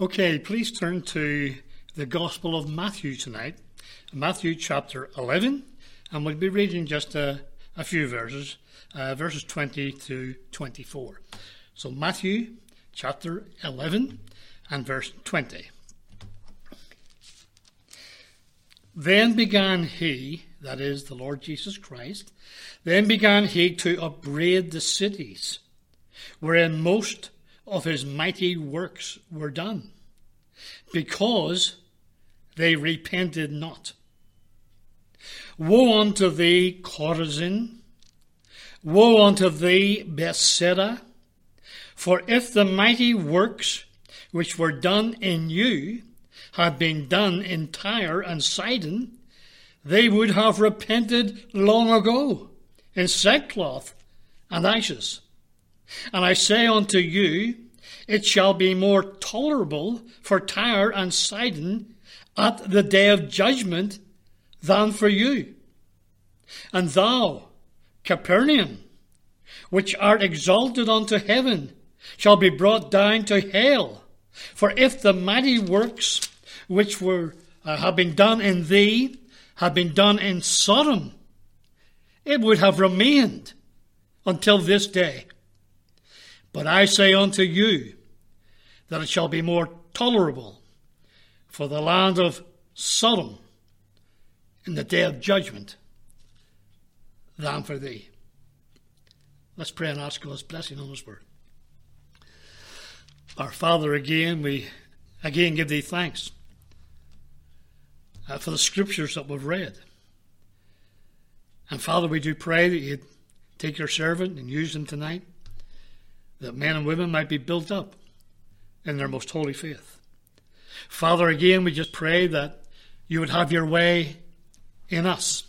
Okay, please turn to the Gospel of Matthew tonight, Matthew chapter 11, and we'll be reading just a, a few verses, uh, verses 20 to 24. So, Matthew chapter 11 and verse 20. Then began he, that is, the Lord Jesus Christ, then began he to upbraid the cities, wherein most of his mighty works were done, because they repented not. Woe unto thee, Chorazin! Woe unto thee, Bethsaida! For if the mighty works which were done in you had been done in Tyre and Sidon, they would have repented long ago in sackcloth and ashes. And I say unto you, it shall be more tolerable for Tyre and Sidon at the day of judgment than for you. And thou, Capernaum, which art exalted unto heaven, shall be brought down to hell. For if the mighty works which were uh, have been done in thee had been done in Sodom, it would have remained until this day. But I say unto you that it shall be more tolerable for the land of Sodom in the day of judgment than for thee. Let's pray and ask God's blessing on His word. Our Father, again, we again give thee thanks uh, for the scriptures that we've read. And Father, we do pray that you'd take your servant and use him tonight, that men and women might be built up in their most holy faith. Father, again, we just pray that you would have your way in us,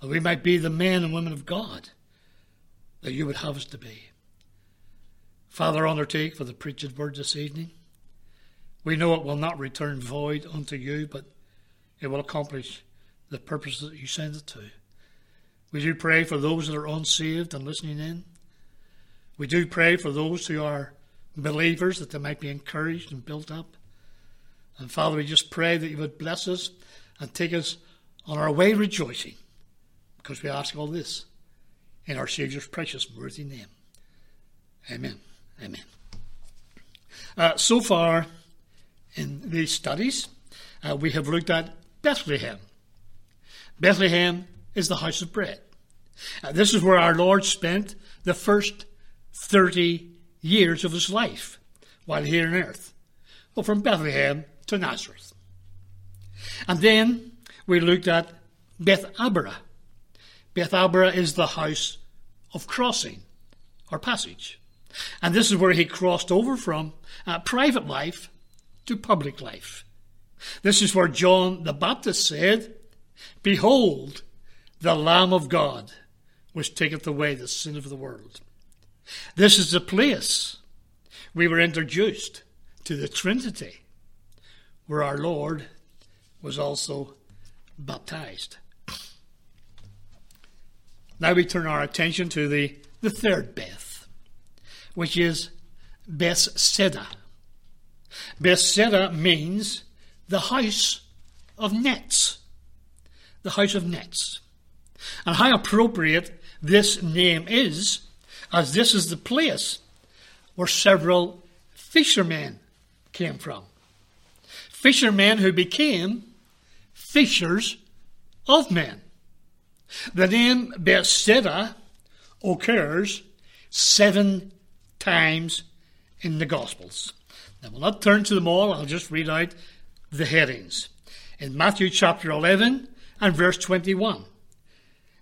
that we might be the men and women of God that you would have us to be. Father, undertake for the preached word this evening. We know it will not return void unto you, but it will accomplish the purpose that you send it to. We do pray for those that are unsaved and listening in. We do pray for those who are believers that they might be encouraged and built up. And Father, we just pray that you would bless us and take us on our way rejoicing, because we ask all this in our Saviour's precious worthy name. Amen. Amen. Uh, so far in these studies, uh, we have looked at Bethlehem. Bethlehem is the house of bread. Uh, this is where our Lord spent the first 30 years of his life while here on earth. Well, from Bethlehem to Nazareth. And then we looked at Beth Abara. Beth Abara is the house of crossing or passage. And this is where he crossed over from uh, private life to public life. This is where John the Baptist said, Behold, the Lamb of God, which taketh away the sin of the world. This is the place we were introduced to the Trinity, where our Lord was also baptized. Now we turn our attention to the, the third Beth, which is Bethsaida. Bethsaida means the house of nets. The house of nets. And how appropriate this name is, as this is the place where several fishermen came from. Fishermen who became fishers of men. The name Bethsaida occurs seven times in the Gospels. Now, we'll not turn to them all, I'll just read out the headings. In Matthew chapter 11 and verse 21.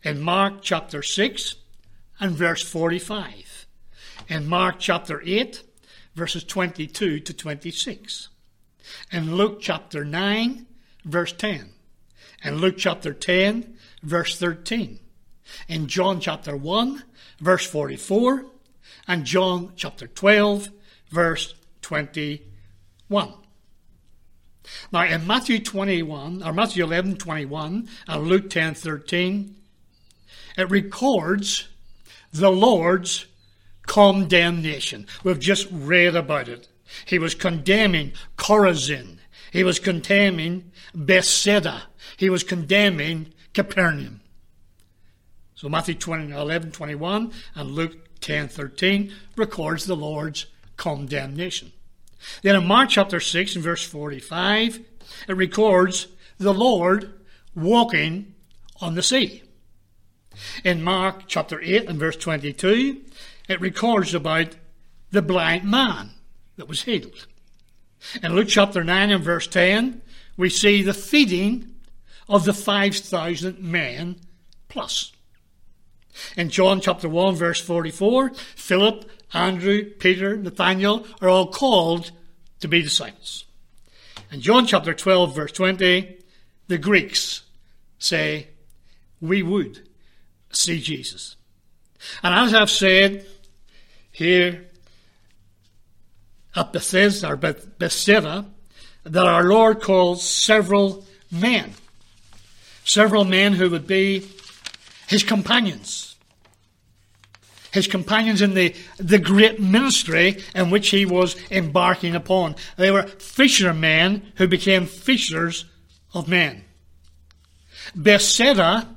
In Mark chapter 6 and verse 45. In Mark chapter 8, verses 22 to 26. In Luke chapter 9, verse 10. In Luke chapter 10, verse 13. In John chapter 1, verse 44. And John chapter 12, verse 21. Now, in Matthew 21, or Matthew 11, 21, and Luke 10, 13, it records the Lord's condemnation. We've just read about it. He was condemning Chorazin. He was condemning Bethsaida. He was condemning Capernaum. So Matthew 20, 11, 21 and Luke 10, 13 records the Lord's condemnation. Then in Mark chapter 6 and verse 45, it records the Lord walking on the sea. In Mark chapter 8 and verse 22, it records about the blind man that was healed. In Luke chapter 9 and verse 10, we see the feeding of the 5,000 men plus. In John chapter 1 verse 44, Philip, Andrew, Peter, Nathaniel are all called to be disciples. In John chapter 12 verse 20, the Greeks say, we would see Jesus. And as I've said here at Bethesda, or Bethsaida, that our Lord calls several men, several men who would be his companions, his companions in the, the great ministry in which he was embarking upon. They were fishermen who became fishers of men. Bethsaida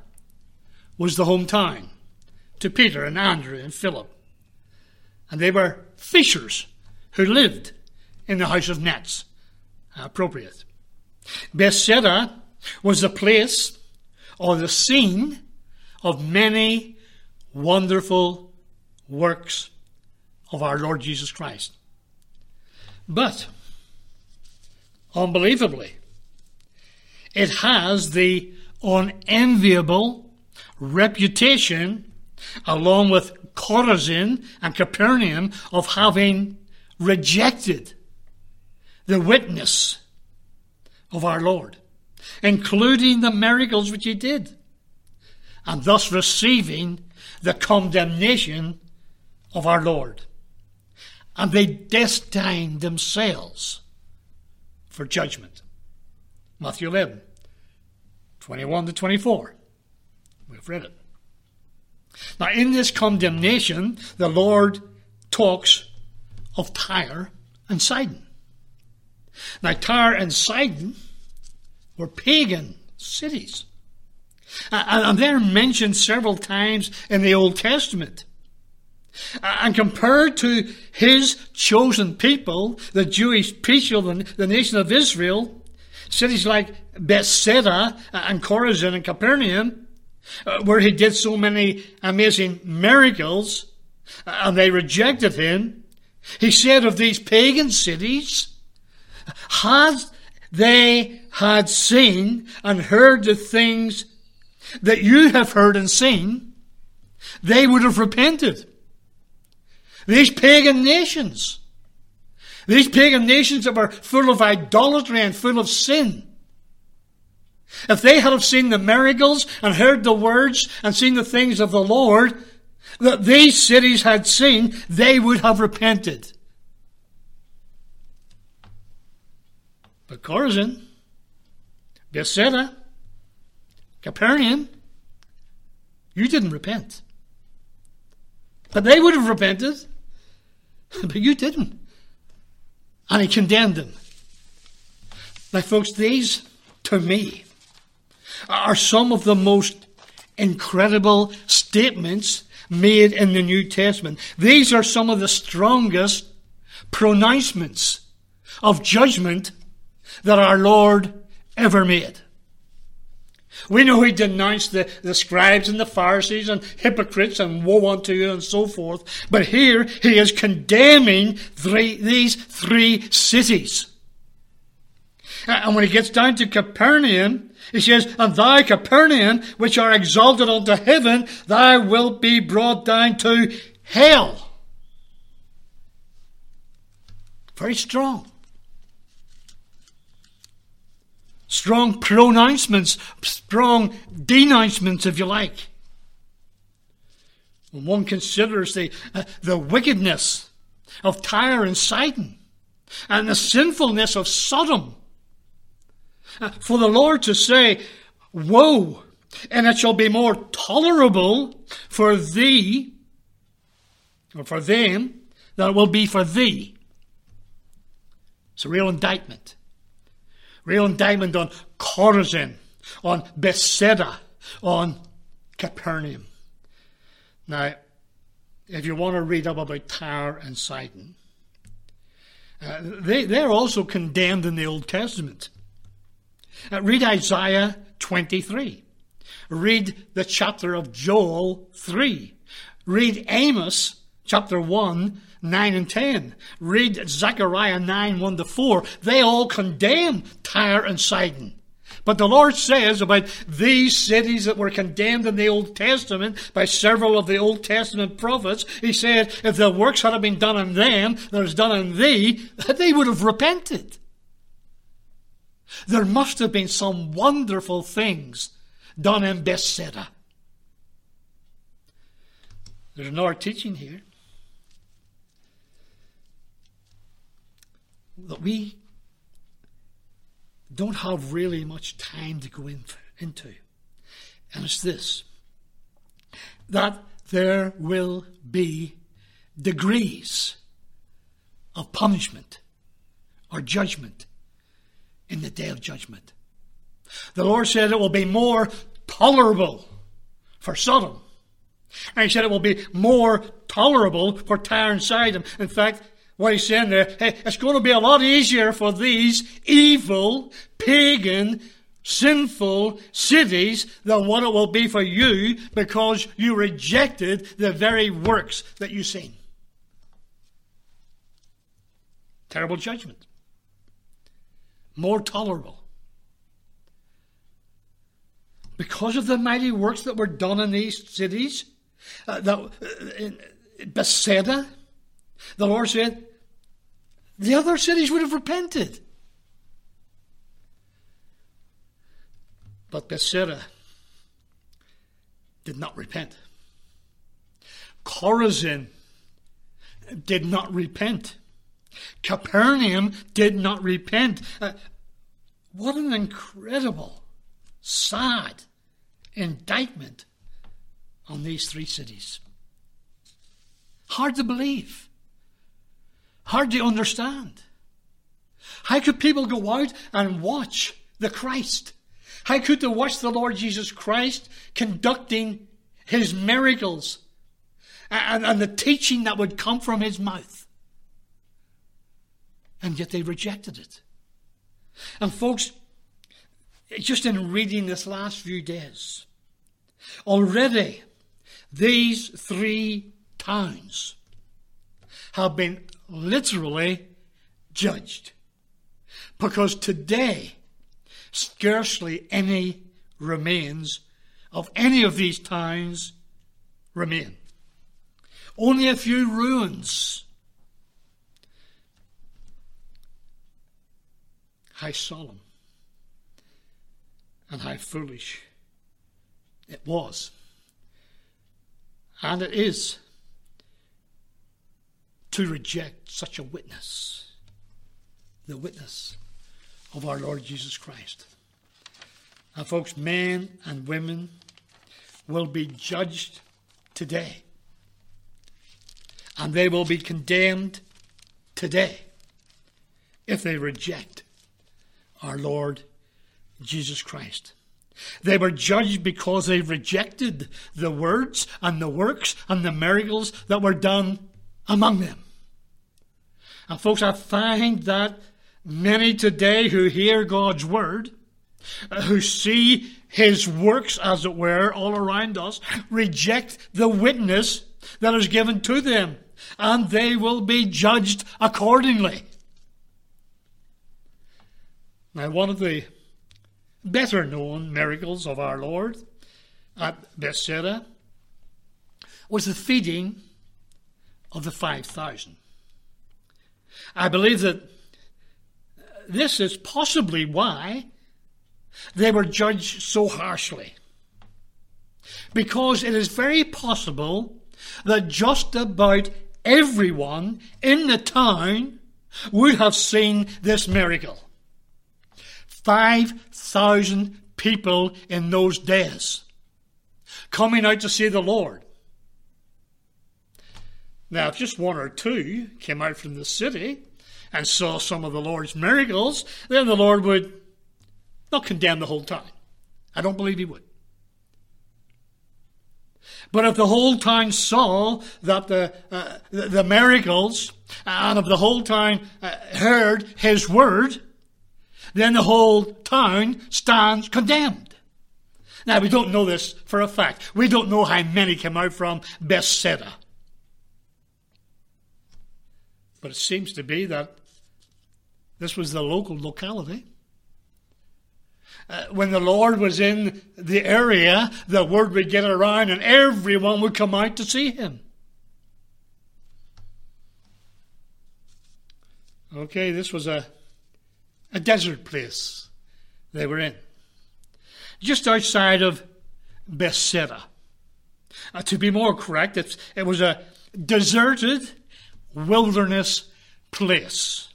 was the hometown to Peter and Andrew and Philip. And they were fishers who lived in the house of nets. Appropriate. Bethsaida was the place or the scene of many wonderful works of our Lord Jesus Christ. But, unbelievably, it has the unenviable reputation, along with Chorazin and Capernaum, of having rejected the witness of our Lord, including the miracles which he did, and thus receiving the condemnation of our Lord. And they destined themselves for judgment. Matthew 11, 21 to 24. We've read it. Now, in this condemnation, the Lord talks of Tyre and Sidon. Now, Tyre and Sidon were pagan cities. And they're mentioned several times in the Old Testament. And compared to his chosen people, the Jewish people, the nation of Israel, cities like Bethsaida and Chorazin and Capernaum, uh, where he did so many amazing miracles, and they rejected him, he said of these pagan cities, had they had seen and heard the things that you have heard and seen, they would have repented. These pagan nations, these pagan nations that were full of idolatry and full of sin, if they had have seen the miracles and heard the words and seen the things of the Lord, that these cities had seen, they would have repented. But Chorazin, Bethsaida, Capernaum, you didn't repent. But they would have repented, but you didn't. And he condemned them. Like, folks, these, to me, are some of the most incredible statements made in the New Testament. These are some of the strongest pronouncements of judgment that our Lord ever made. We know he denounced the, the scribes and the Pharisees and hypocrites and woe unto you and so forth, but here he is condemning three, these three cities. Uh, and when he gets down to Capernaum, he says, And thou, Capernaum, which are exalted unto heaven, thou wilt be brought down to hell. Very strong. Strong pronouncements, strong denouncements, if you like. When one considers the, uh, the wickedness of Tyre and Sidon and the sinfulness of Sodom, for the Lord to say, Woe, and it shall be more tolerable for thee, or for them, than it will be for thee. It's a real indictment. Real indictment on Chorazin, on Bethsaida, on Capernaum. Now, if you want to read up about Tyre and Sidon, uh, they, they're also condemned in the Old Testament. Uh, read Isaiah 23. Read the chapter of Joel 3. Read Amos chapter 1, 9 and 10. Read Zechariah 9, 1 to 4. They all condemn Tyre and Sidon. But the Lord says about these cities that were condemned in the Old Testament by several of the Old Testament prophets, He said, if the works had been done in them that was done in thee, they would have repented. There must have been some wonderful things done in Bethsaida. There's another teaching here that we don't have really much time to go in, into. And it's this that there will be degrees of punishment or judgment in the day of judgment. The Lord said it will be more tolerable for Sodom. And he said it will be more tolerable for Tyre and Sidon. In fact, what he's saying there, hey, it's going to be a lot easier for these evil, pagan, sinful cities than what it will be for you because you rejected the very works that you've seen. Terrible judgment. More tolerable. Because of the mighty works that were done in these cities, uh, that, uh, in Bethsaida, the Lord said, the other cities would have repented. But Bethsaida did not repent. Chorazin did not repent. Capernaum did not repent. Uh, what an incredible, sad indictment on these three cities. Hard to believe. Hard to understand. How could people go out and watch the Christ? How could they watch the Lord Jesus Christ conducting his miracles and, and the teaching that would come from his mouth? And yet they rejected it. And folks, just in reading this last few days, already these three towns have been literally judged. Because today, scarcely any remains of any of these towns remain. Only a few ruins. How solemn and how foolish it was. And it is to reject such a witness, the witness of our Lord Jesus Christ. And, folks, men and women will be judged today, and they will be condemned today if they reject our Lord Jesus Christ. They were judged because they rejected the words and the works and the miracles that were done among them. And folks, I find that many today who hear God's word, uh, who see his works, as it were, all around us, reject the witness that is given to them, and they will be judged accordingly. Now, one of the better known miracles of our Lord at Bethsaida was the feeding of the 5,000. I believe that this is possibly why they were judged so harshly. Because it is very possible that just about everyone in the town would have seen this miracle. 5,000 people in those days coming out to see the Lord. Now, if just one or two came out from the city, and saw some of the Lord's miracles, then the Lord would not condemn the whole town. I don't believe he would. But if the whole town saw that the, uh, the, the, miracles, and if the whole town uh, heard his word, then the whole town stands condemned. Now, we don't know this for a fact. We don't know how many came out from Bethsaida. But it seems to be that this was the local locality. Uh, when the Lord was in the area, the word would get around and everyone would come out to see him. Okay, this was a, a desert place they were in. Just outside of Bethsaida. Uh, to be more correct, it was a deserted wilderness place,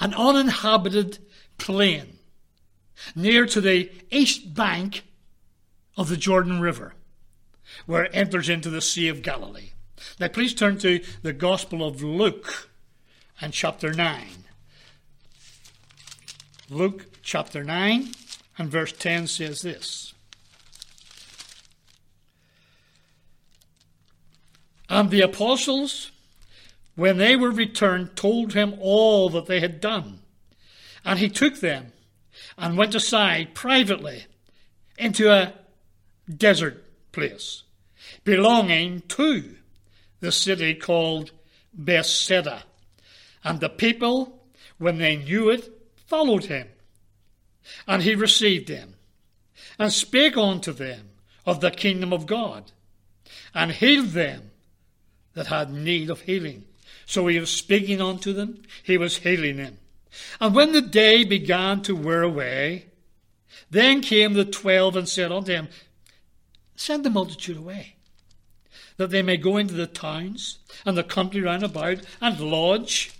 an uninhabited plain near to the east bank of the Jordan River, where it enters into the Sea of Galilee. Now, please turn to the Gospel of Luke and chapter 9. Luke chapter 9 and verse 10 says this. And the apostles, when they were returned, told him all that they had done. And he took them and went aside privately into a desert place belonging to the city called Bethsaida. And the people, when they knew it, followed him. And he received them, and spake unto them of the kingdom of God, and healed them that had need of healing. So he was speaking unto them, he was healing them. And when the day began to wear away, then came the twelve and said unto him, Send the multitude away, that they may go into the towns and the country round about and lodge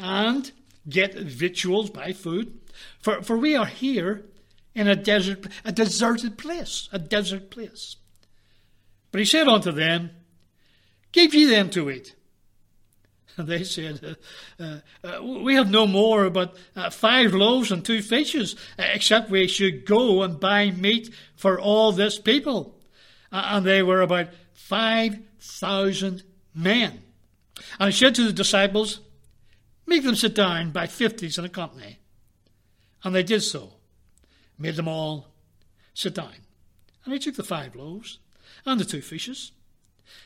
and get victuals, buy food. For, for we are here in a desert, a deserted place, a desert place. But he said unto them, Give ye them to eat. And they said, uh, uh, uh, We have no more but uh, five loaves and two fishes, except we should go and buy meat for all this people. and they were about 5,000 men. And he said to the disciples, Make them sit down by fifties in a company. And they did so, made them all sit down. And he took the five loaves and the two fishes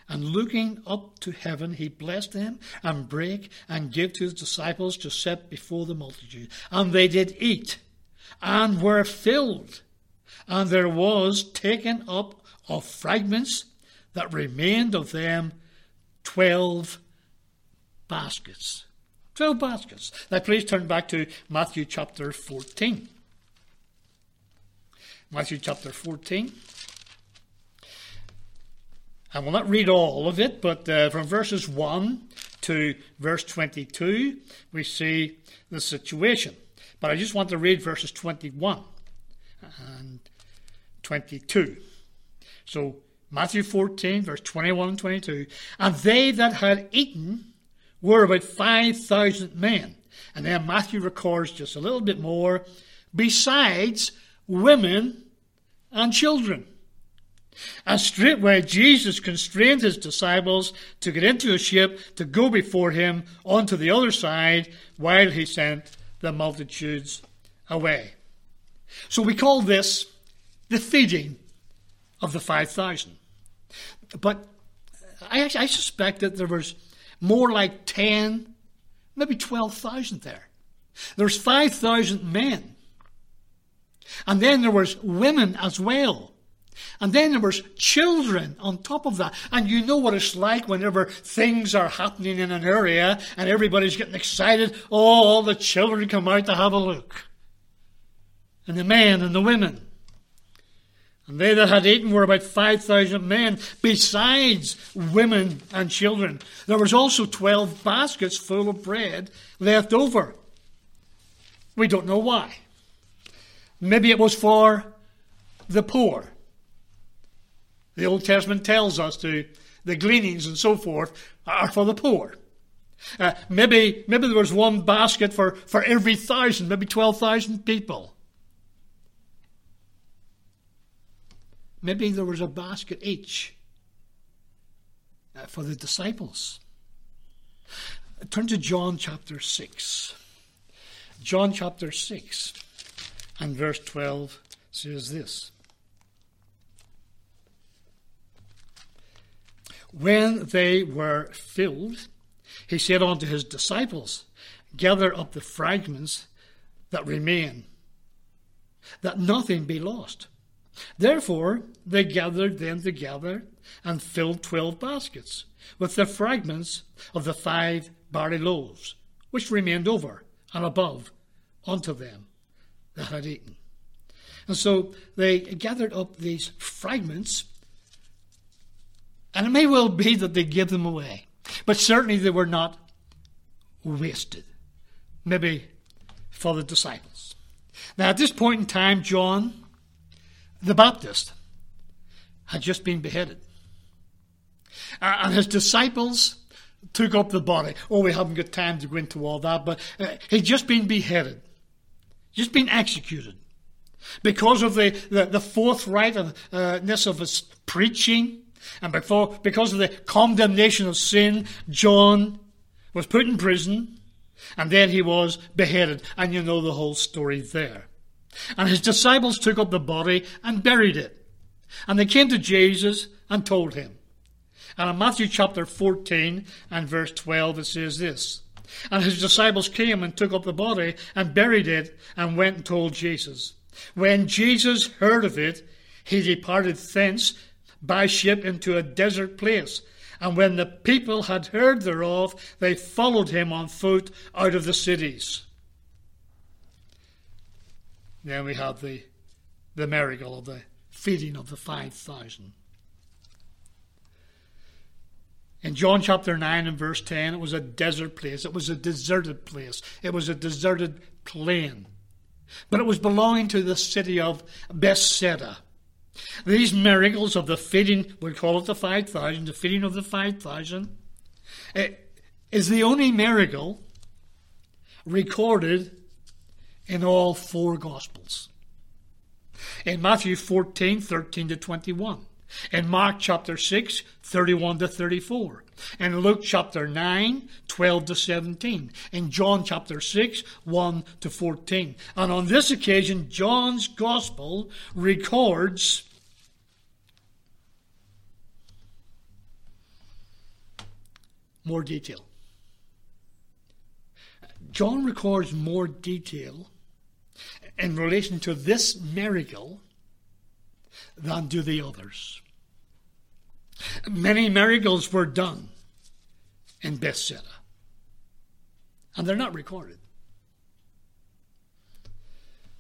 and looking up to heaven, he blessed them and brake and gave to his disciples to set before the multitude. And they did eat and were filled. And there was taken up of fragments that remained of them twelve baskets. Twelve baskets. Now please turn back to Matthew chapter 14. Matthew chapter 14. I will not read all of it, but uh, from verses 1 to verse 22, we see the situation. But I just want to read verses 21 and 22. So, Matthew 14, verse 21 and 22. And they that had eaten were about 5,000 men. And then Matthew records just a little bit more, besides women and children. And straightway Jesus constrained his disciples to get into a ship to go before him onto the other side while he sent the multitudes away. So we call this the feeding of the 5,000. But I, I suspect that there was more like 10, maybe 12,000 there. There's 5,000 men. And then there was women as well. And then there was children on top of that. And you know what it's like whenever things are happening in an area and everybody's getting excited. Oh, all the children come out to have a look. And the men and the women. And they that had eaten were about 5,000 men, besides women and children. There was also 12 baskets full of bread left over. We don't know why. Maybe it was for the poor. The Old Testament tells us to the gleanings and so forth are for the poor. Uh, maybe, maybe there was one basket for, for every thousand, maybe 12,000 people. Maybe there was a basket each uh, for the disciples. Turn to John chapter 6. John chapter 6 and verse 12 says this When they were filled, he said unto his disciples, Gather up the fragments that remain, that nothing be lost. Therefore they gathered them together and filled twelve baskets with the fragments of the five barley loaves, which remained over and above unto them that had eaten. And so they gathered up these fragments, and it may well be that they gave them away, but certainly they were not wasted. Maybe for the disciples. Now, at this point in time, John the Baptist had just been beheaded. Uh, and his disciples took up the body. Oh, we haven't got time to go into all that, but uh, he'd just been beheaded, just been executed. Because of the, the, the forthrightness of his preaching, and before, because of the condemnation of sin, John was put in prison, and then he was beheaded. And you know the whole story there. And his disciples took up the body and buried it. And they came to Jesus and told him. And in Matthew chapter 14 and verse 12, it says this And his disciples came and took up the body and buried it and went and told Jesus. When Jesus heard of it, he departed thence by ship into a desert place. And when the people had heard thereof, they followed him on foot out of the cities. Then we have the, the miracle of the feeding of the 5,000. In John chapter 9 and verse 10, it was a desert place. It was a deserted place. It was a deserted plain. But it was belonging to the city of Bethsaida. These miracles of the feeding, we call it the 5,000, the feeding of the 5,000, eh, is the only miracle recorded in all four Gospels. In Matthew 14, 13 to 21. In Mark chapter 6, 31 to 34. In Luke chapter 9, 12 to 17. In John chapter 6, 1 to 14. And on this occasion, John's Gospel records more detail. John records more detail in relation to this miracle than do the others. Many miracles were done in Bethsaida, and they're not recorded.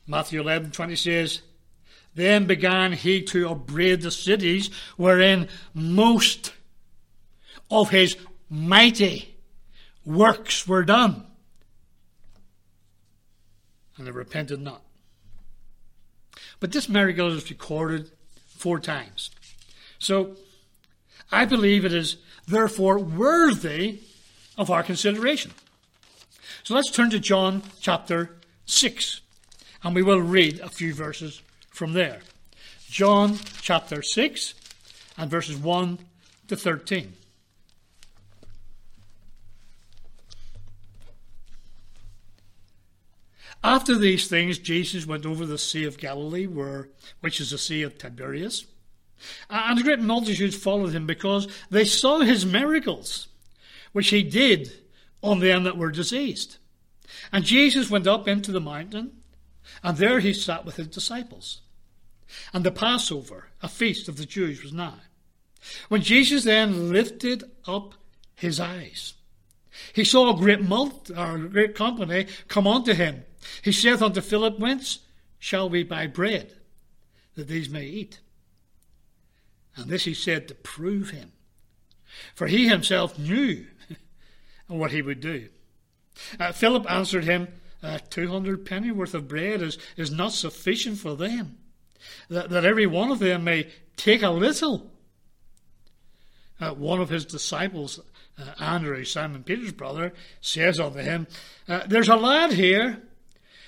Matthew 11 20 says, Then began he to upbraid the cities wherein most of his mighty works were done. And they repented not. But this miracle is recorded four times. So I believe it is therefore worthy of our consideration. So let's turn to John chapter 6, and we will read a few verses from there. John chapter 6 and verses 1 to 13. After these things, Jesus went over the Sea of Galilee, where, which is the Sea of Tiberias. And a great multitude followed him because they saw his miracles, which he did on them that were diseased. And Jesus went up into the mountain, and there he sat with his disciples. And the Passover, a feast of the Jews, was nigh. When Jesus then lifted up his eyes, he saw a great multitude, or a great company come unto him he saith unto Philip, Whence shall we buy bread that these may eat? And this he said to prove him, for he himself knew what he would do. Uh, Philip answered him, uh, 200 penny worth of bread is, is not sufficient for them, that, that every one of them may take a little. Uh, one of his disciples uh, Andrew, Simon Peter's brother, says unto him, uh, There's a lad here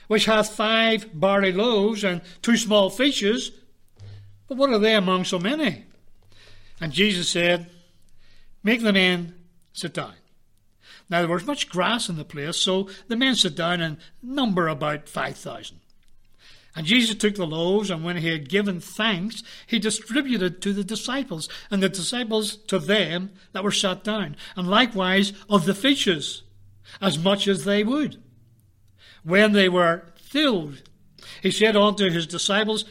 which hath five barley loaves and two small fishes, but what are they among so many? And Jesus said, Make the men sit down. Now there was much grass in the place, so the men sat down and number about five thousand. And Jesus took the loaves, and when he had given thanks, he distributed to the disciples, and the disciples to them that were sat down, and likewise of the fishes, as much as they would. When they were filled, he said unto his disciples,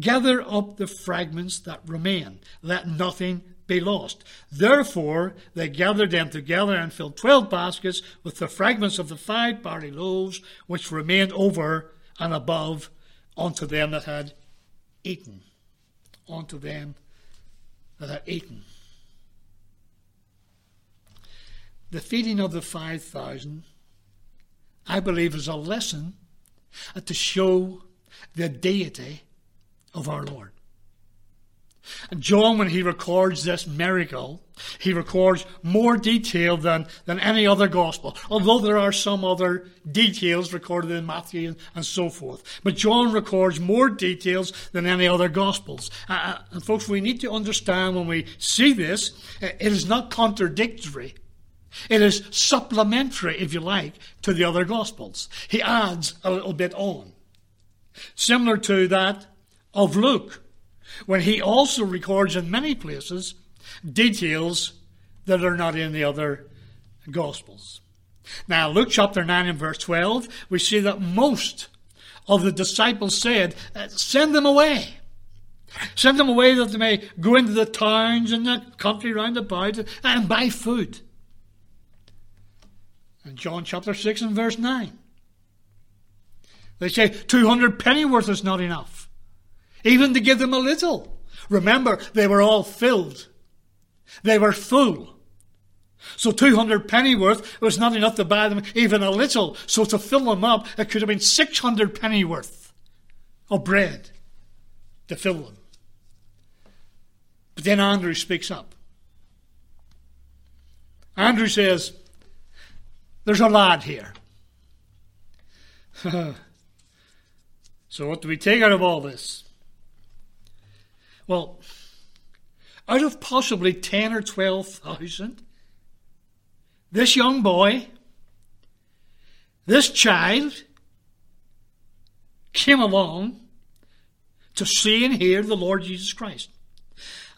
Gather up the fragments that remain, let nothing be lost. Therefore they gathered them together and filled twelve baskets with the fragments of the five barley loaves which remained over and above unto them that had eaten. Unto them that had eaten. The feeding of the 5,000, I believe, is a lesson to show the deity of our Lord. And John, when he records this miracle, he records more detail than, than any other gospel, although there are some other details recorded in Matthew and, and so forth. But John records more details than any other gospels. Uh, uh and folks, we need to understand when we see this, uh, it is not contradictory. It is supplementary, if you like, to the other gospels. He adds a little bit on. Similar to that of Luke when he also records in many places details that are not in the other Gospels. Now, Luke chapter 9 and verse 12, we see that most of the disciples said, uh, Send them away. Send them away that they may go into the towns and the country round about and buy food. And John chapter 6 and verse 9. They say 200 pennyworth is not enough even to give them a little. Remember, they were all filled. They were full. So 200 pennyworth was not enough to buy them even a little. So to fill them up, it could have been 600 pennyworth of bread to fill them. But then Andrew speaks up. Andrew says, There's a lad here. so what do we take out of all this? Well, out of possibly 10 or 12,000, this young boy, this child, came along to see and hear the Lord Jesus Christ.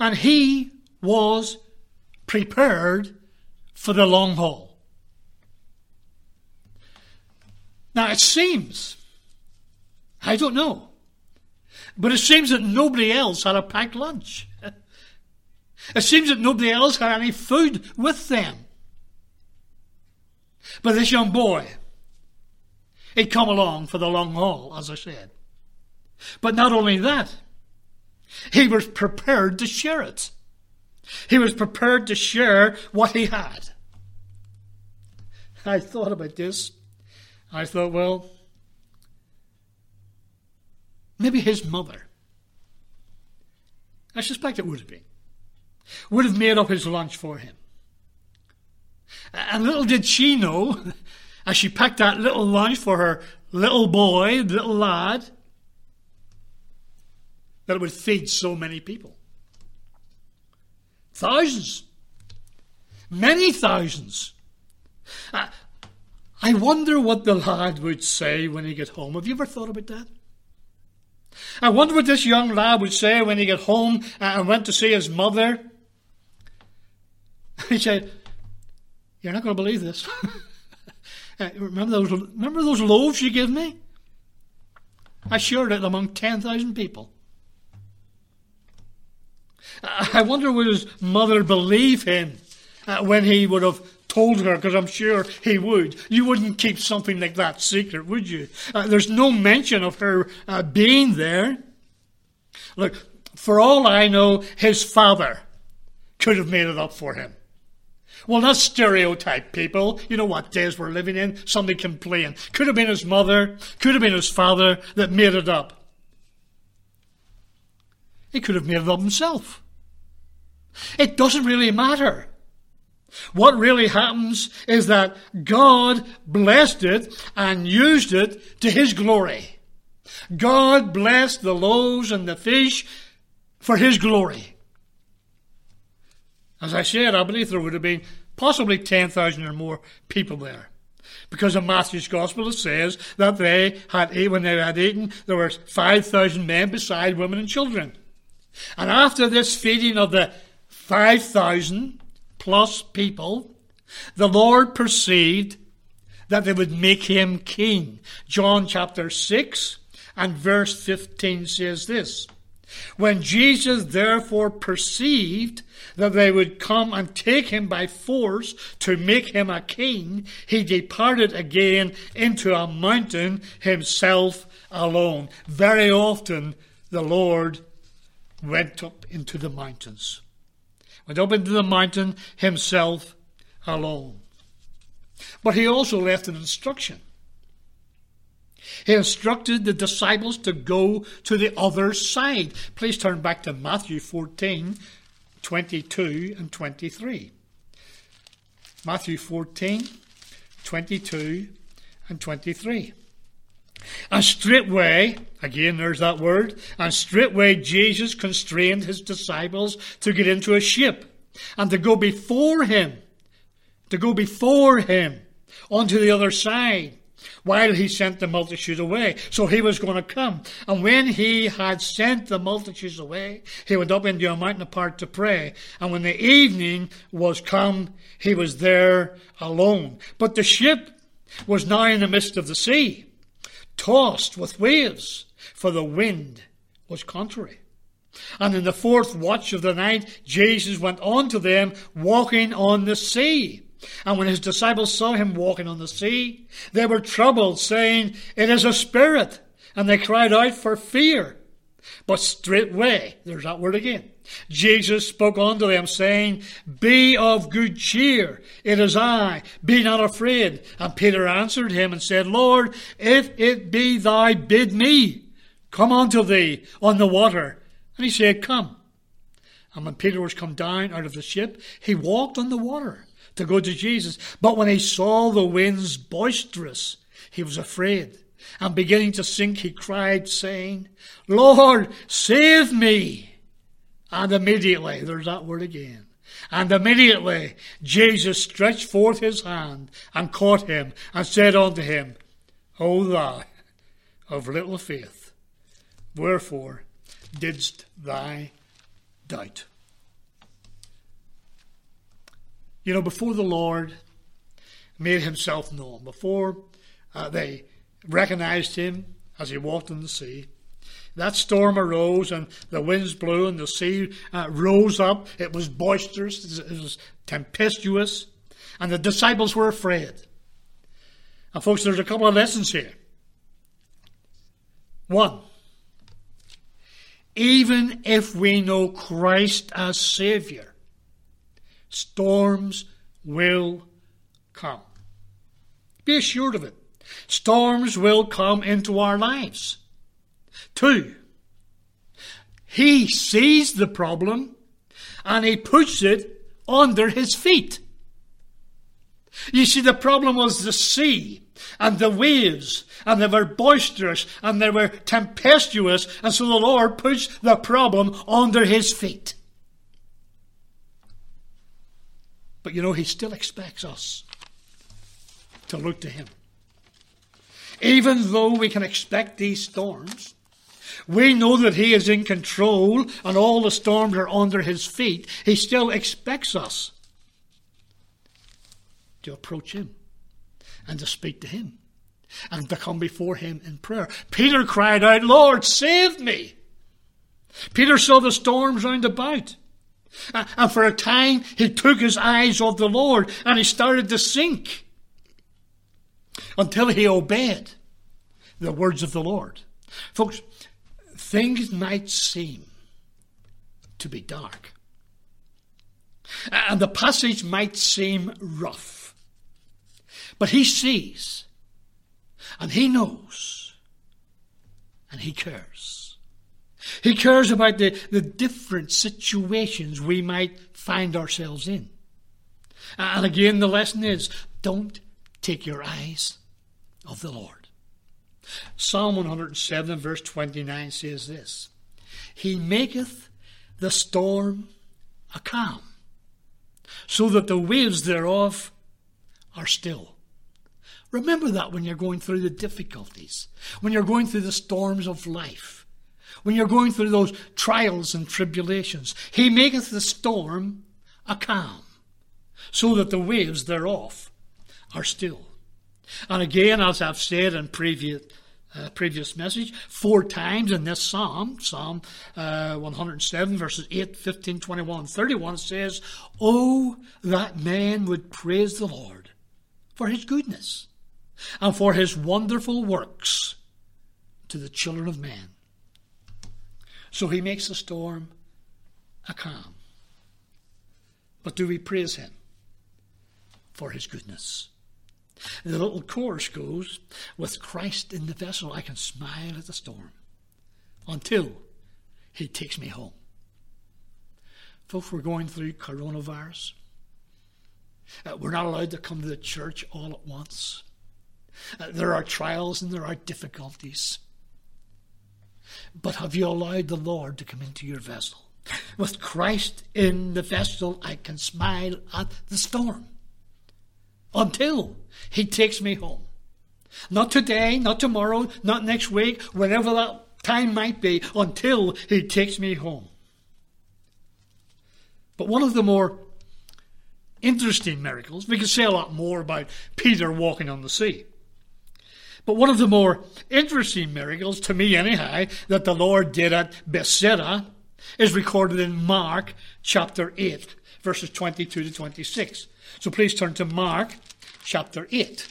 And he was prepared for the long haul. Now it seems, I don't know, but it seems that nobody else had a packed lunch. It seems that nobody else had any food with them. But this young boy, he'd come along for the long haul, as I said. But not only that, he was prepared to share it. He was prepared to share what he had. I thought about this. I thought, well, Maybe his mother. I suspect it would have been. Would have made up his lunch for him. And little did she know, as she packed that little lunch for her little boy, little lad, that it would feed so many people. Thousands. Many thousands. Uh, I wonder what the lad would say when he got home. Have you ever thought about that? I wonder what this young lad would say when he got home and went to see his mother. He said, You're not going to believe this. Uh, remember, those, remember those loaves you gave me? I shared it among 10,000 people. I wonder would his mother believe him uh, when he would have told her, because I'm sure he would. You wouldn't keep something like that secret, would you? Uh, there's no mention of her uh, being there. Look, for all I know, his father could have made it up for him. Well, not stereotype people. You know what days we're living in. Somebody complain. Could have been his mother, could have been his father that made it up. He could have made it up himself. It doesn't really matter. What really happens is that God blessed it and used it to His glory. God blessed the loaves and the fish for His glory. As I said, I believe there would have been possibly 10,000 or more people there. Because in Matthew's Gospel it says that they had, when they had eaten, there were 5,000 men beside women and children. And after this feeding of the 5,000 plus people, the Lord perceived that they would make him king. John chapter 6 and verse 15 says this. When Jesus therefore perceived that they would come and take him by force to make him a king, he departed again into a mountain himself alone. Very often the Lord went up into the mountains. Went up into the mountain himself alone. But he also left an instruction. He instructed the disciples to go to the other side. Please turn back to Matthew 14, 22 and 23. Matthew 14, 22 and 23. And straightway, again there's that word, and straightway Jesus constrained his disciples to get into a ship and to go before him, to go before him onto the other side while he sent the multitude away. So he was going to come. And when he had sent the multitudes away, he went up into a mountain apart to pray. And when the evening was come, he was there alone. But the ship was now in the midst of the sea tossed with waves, for the wind was contrary. And in the fourth watch of the night, Jesus went on to them, walking on the sea. And when his disciples saw him walking on the sea, they were troubled, saying, It is a spirit. And they cried out for fear. But straightway, there's that word again, Jesus spoke unto them, saying, Be of good cheer, it is I, be not afraid. And Peter answered him and said, Lord, if it be thou, bid me come unto thee on the water. And he said, Come. And when Peter was come down out of the ship, he walked on the water to go to Jesus. But when he saw the winds boisterous, he was afraid. And beginning to sink, he cried, saying, Lord, save me. And immediately, there's that word again. And immediately Jesus stretched forth his hand and caught him and said unto him, O thou of little faith, wherefore didst thou doubt? You know, before the Lord made himself known, before uh, they recognized him as he walked on the sea, that storm arose and the winds blew and the sea uh, rose up. It was boisterous, it was tempestuous, and the disciples were afraid. And, folks, there's a couple of lessons here. One, even if we know Christ as Savior, storms will come. Be assured of it. Storms will come into our lives. Two, he sees the problem and he puts it under his feet. You see, the problem was the sea and the waves, and they were boisterous and they were tempestuous, and so the Lord puts the problem under his feet. But you know, he still expects us to look to him. Even though we can expect these storms, we know that He is in control and all the storms are under His feet. He still expects us to approach Him and to speak to Him and to come before Him in prayer. Peter cried out, Lord, save me. Peter saw the storms round about. And for a time, he took his eyes off the Lord and he started to sink until he obeyed the words of the Lord. Folks, things might seem to be dark. And the passage might seem rough. But he sees, and he knows, and he cares. He cares about the, the different situations we might find ourselves in. And again, the lesson is don't take your eyes off the Lord. Psalm 107, verse 29 says this He maketh the storm a calm, so that the waves thereof are still. Remember that when you're going through the difficulties, when you're going through the storms of life, when you're going through those trials and tribulations. He maketh the storm a calm, so that the waves thereof are still. And again, as I've said in previous uh, previous message, four times in this psalm, Psalm uh, 107, verses 8, 15, 21, 31, says, Oh, that man would praise the Lord for his goodness and for his wonderful works to the children of men. So he makes the storm a calm. But do we praise him for his goodness? The little chorus goes, With Christ in the vessel, I can smile at the storm until he takes me home. Folks, we're going through coronavirus. Uh, we're not allowed to come to the church all at once. Uh, there are trials and there are difficulties. But have you allowed the Lord to come into your vessel? With Christ in the vessel, I can smile at the storm until He takes me home. Not today, not tomorrow, not next week, whenever that time might be, until He takes me home. But one of the more interesting miracles. We could say a lot more about Peter walking on the sea. But one of the more interesting miracles, to me anyhow, that the Lord did at Bethsaida is recorded in Mark chapter 8, verses 22 to 26. So please turn to Mark chapter 8.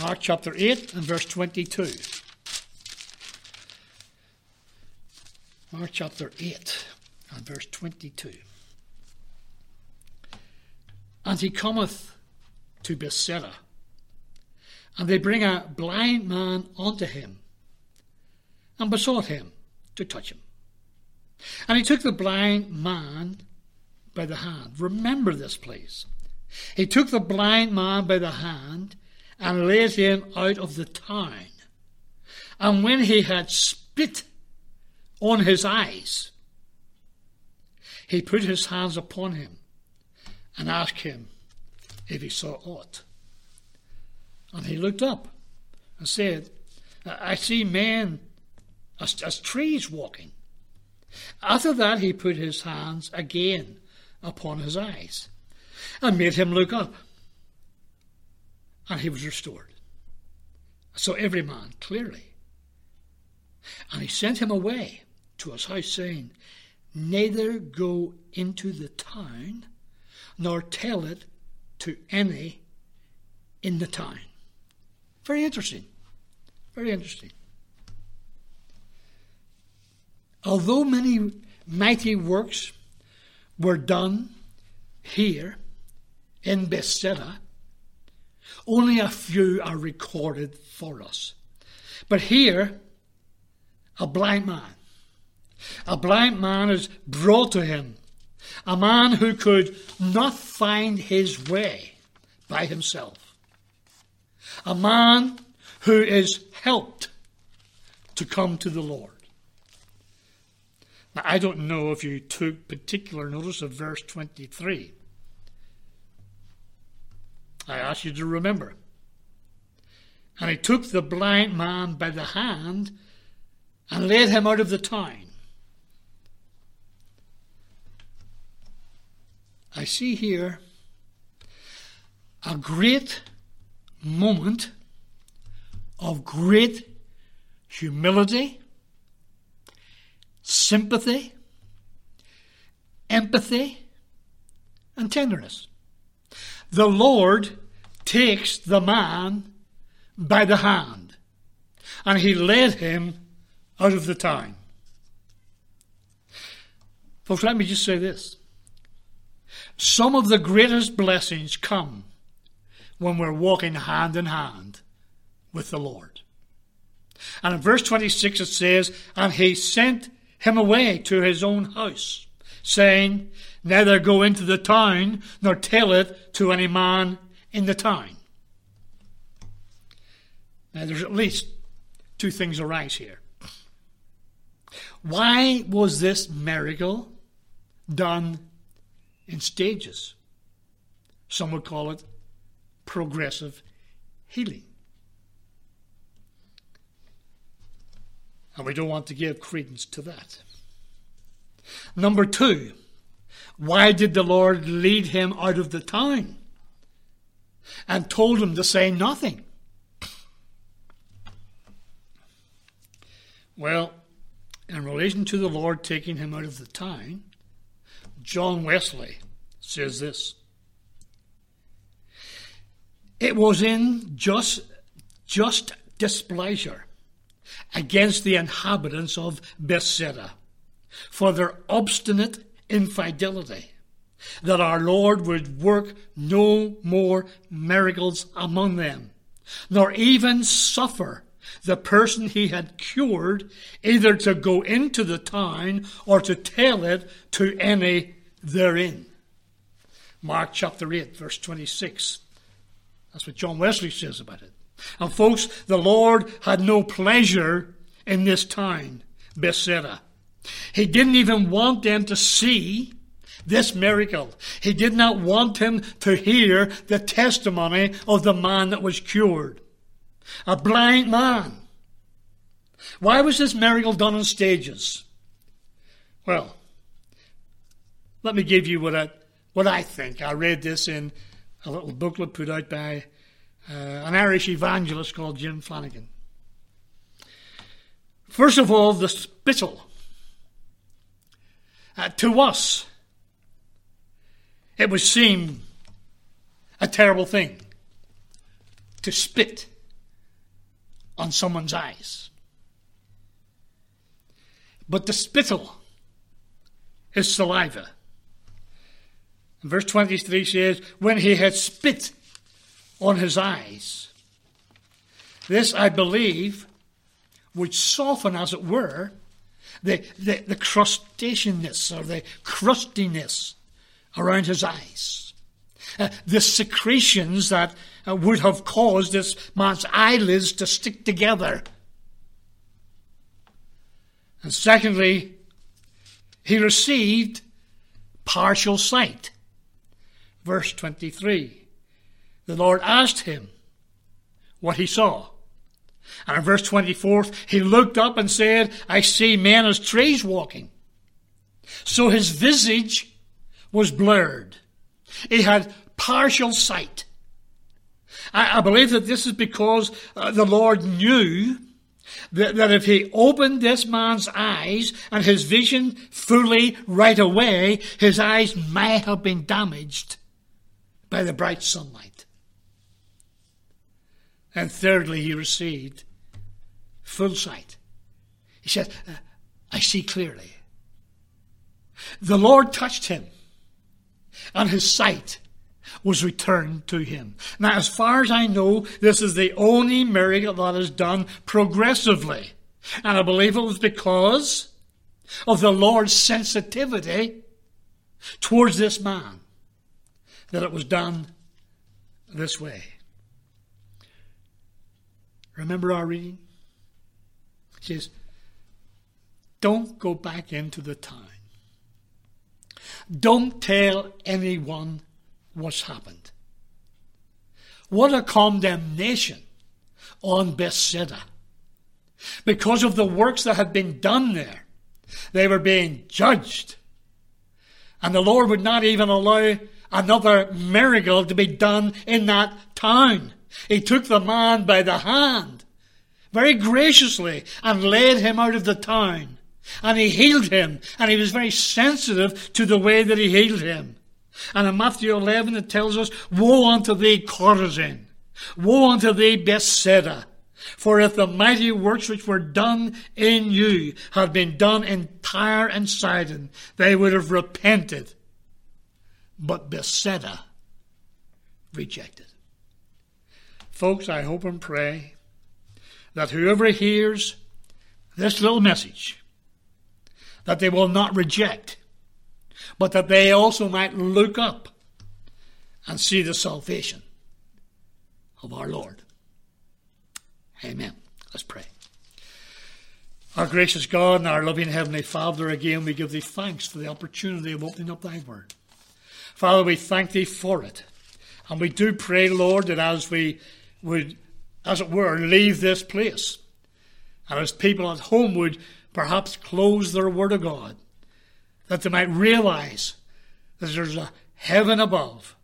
Mark chapter 8 and verse 22. Mark chapter 8 and verse 22. And he cometh to Bethsaida. And they bring a blind man unto him, and besought him to touch him. And he took the blind man by the hand. Remember this, please. He took the blind man by the hand and led him out of the town. And when he had spit on his eyes, he put his hands upon him and asked him if he saw aught. And he looked up and said, I see men as, as trees walking. After that, he put his hands again upon his eyes and made him look up. And he was restored. So every man clearly. And he sent him away to his house, saying, Neither go into the town, nor tell it to any in the town. Very interesting. Very interesting. Although many mighty works were done here in Bethsaida, only a few are recorded for us. But here, a blind man. A blind man is brought to him a man who could not find his way by himself, a man who is helped to come to the Lord. Now, I don't know if you took particular notice of verse 23. I ask you to remember. And he took the blind man by the hand and led him out of the town. I see here a great moment of great humility, sympathy, empathy, and tenderness. The Lord takes the man by the hand and he led him out of the town. Folks, let me just say this. Some of the greatest blessings come when we're walking hand in hand with the Lord. And in verse 26 it says, And he sent him away to his own house, saying, Neither go into the town, nor tell it to any man in the town. Now, there's at least two things arise here. Why was this miracle done in stages? Some would call it progressive healing. And we don't want to give credence to that. Number two, why did the Lord lead him out of the town and told him to say nothing? Well, in relation to the Lord taking him out of the town, John Wesley says this. It was in just, just displeasure against the inhabitants of Bethsaida for their obstinate infidelity that our Lord would work no more miracles among them, nor even suffer the person he had cured either to go into the town or to tell it to any therein. Mark chapter 8, verse 26. That's what John Wesley says about it. And folks, the Lord had no pleasure in this town, Bethsaida. He didn't even want them to see this miracle. He did not want him to hear the testimony of the man that was cured. A blind man. Why was this miracle done in stages? Well, let me give you what I, what I think. I read this in a little booklet put out by uh, an Irish evangelist called Jim Flanagan. First of all, the spittle. Uh, to us, it would seem a terrible thing to spit on someone's eyes. But the spittle is saliva. Verse 23 says, When he had spit on his eyes, this, I believe, would soften, as it were, the, the, the crustationness or the crustiness around his eyes. Uh, the secretions that uh, would have caused this man's eyelids to stick together. And secondly, he received partial sight. Verse 23. The Lord asked him what he saw. And in verse 24, he looked up and said, I see men as trees walking. So his visage was blurred. He had partial sight. I, I believe that this is because uh, the Lord knew that, that if he opened this man's eyes and his vision fully right away, his eyes may have been damaged by the bright sunlight. And thirdly, he received full sight. He said, I see clearly. The Lord touched him, and his sight was returned to him. Now, as far as I know, this is the only miracle that is done progressively. And I believe it was because of the Lord's sensitivity towards this man that it was done this way. Remember our reading? It says, Don't go back into the town. Don't tell anyone what's happened. What a condemnation on Bethsaida. Because of the works that had been done there, they were being judged. And the Lord would not even allow another miracle to be done in that town. He took the man by the hand very graciously and led him out of the town. And he healed him, and he was very sensitive to the way that he healed him. And in Matthew 11 it tells us, Woe unto thee, Chorazin! Woe unto thee, Bethsaida! For if the mighty works which were done in you had been done in Tyre and Sidon, they would have repented. But Bethsaida rejected. Folks, I hope and pray that whoever hears this little message, that they will not reject but that they also might look up and see the salvation of our Lord. Amen. Let's pray. Our gracious God and our loving Heavenly Father, again we give thee thanks for the opportunity of opening up thy word. Father, we thank thee for it. And we do pray, Lord, that as we would, as it were, leave this place, and as people at home would perhaps close their word of God, that they might realize that there's a heaven above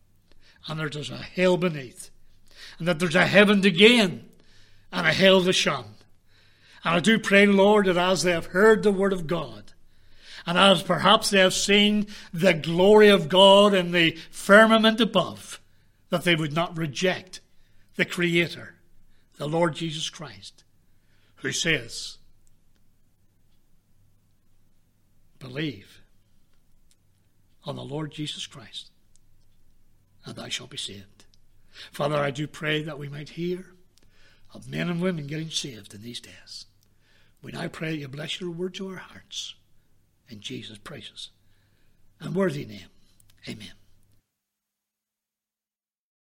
and there's a hell beneath, and that there's a heaven to gain and a hell to shun. And I do pray, Lord, that as they have heard the word of God, and as perhaps they have seen the glory of God in the firmament above, that they would not reject the Creator, the Lord Jesus Christ, who says, Believe on the Lord Jesus Christ, and thou shalt be saved. Father, I do pray that we might hear of men and women getting saved in these days. We now pray that you bless your word to our hearts. In Jesus' precious and worthy name. Amen.